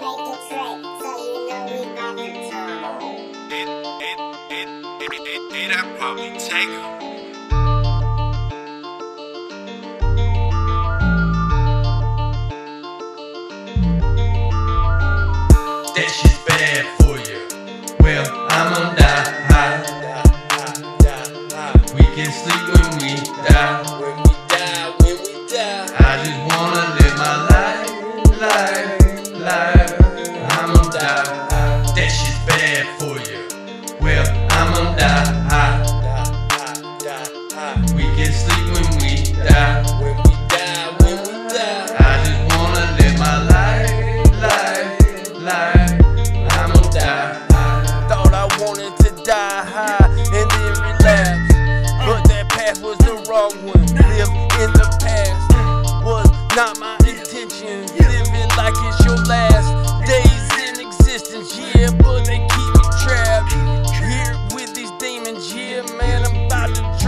make the track, so you know we about to turn. It, it, it, it, it, it, I probably take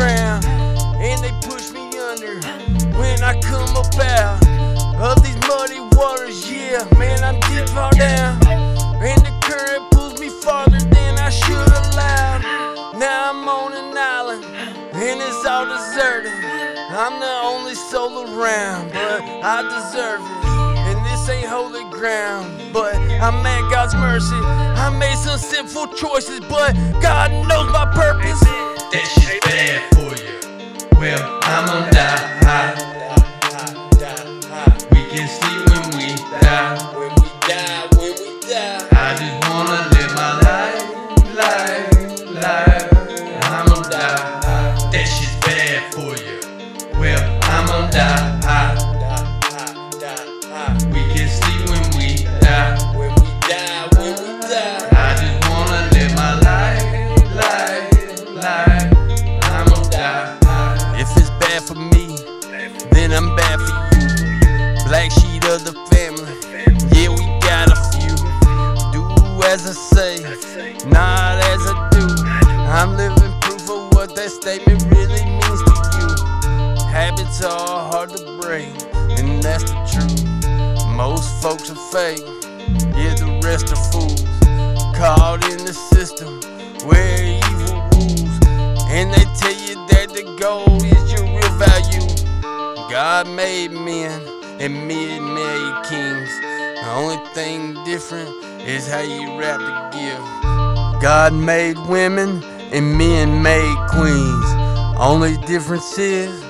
drown. And they push me under when I come up out of these muddy waters, yeah. Man, I'm deep far down. And the current pulls me farther than I should allowed. Now I'm on an island, and it's all deserted. I'm the only soul around, but I deserve it. Ain't holy ground, but I'm at God's mercy. I made some sinful choices, but God knows my purpose. That shit's bad for you. Well, I'ma die high. We can sleep. When we die, not as I do. I'm living proof of what that statement really means to you. Habits are hard to break, and that's the truth. Most folks are fake, yeah, the rest are fools. Caught in the system where evil rules, and they tell you that the gold is your real value. God made men and men made kings. The only thing different is how you rap the gift. God made women and men made queens. Only difference is,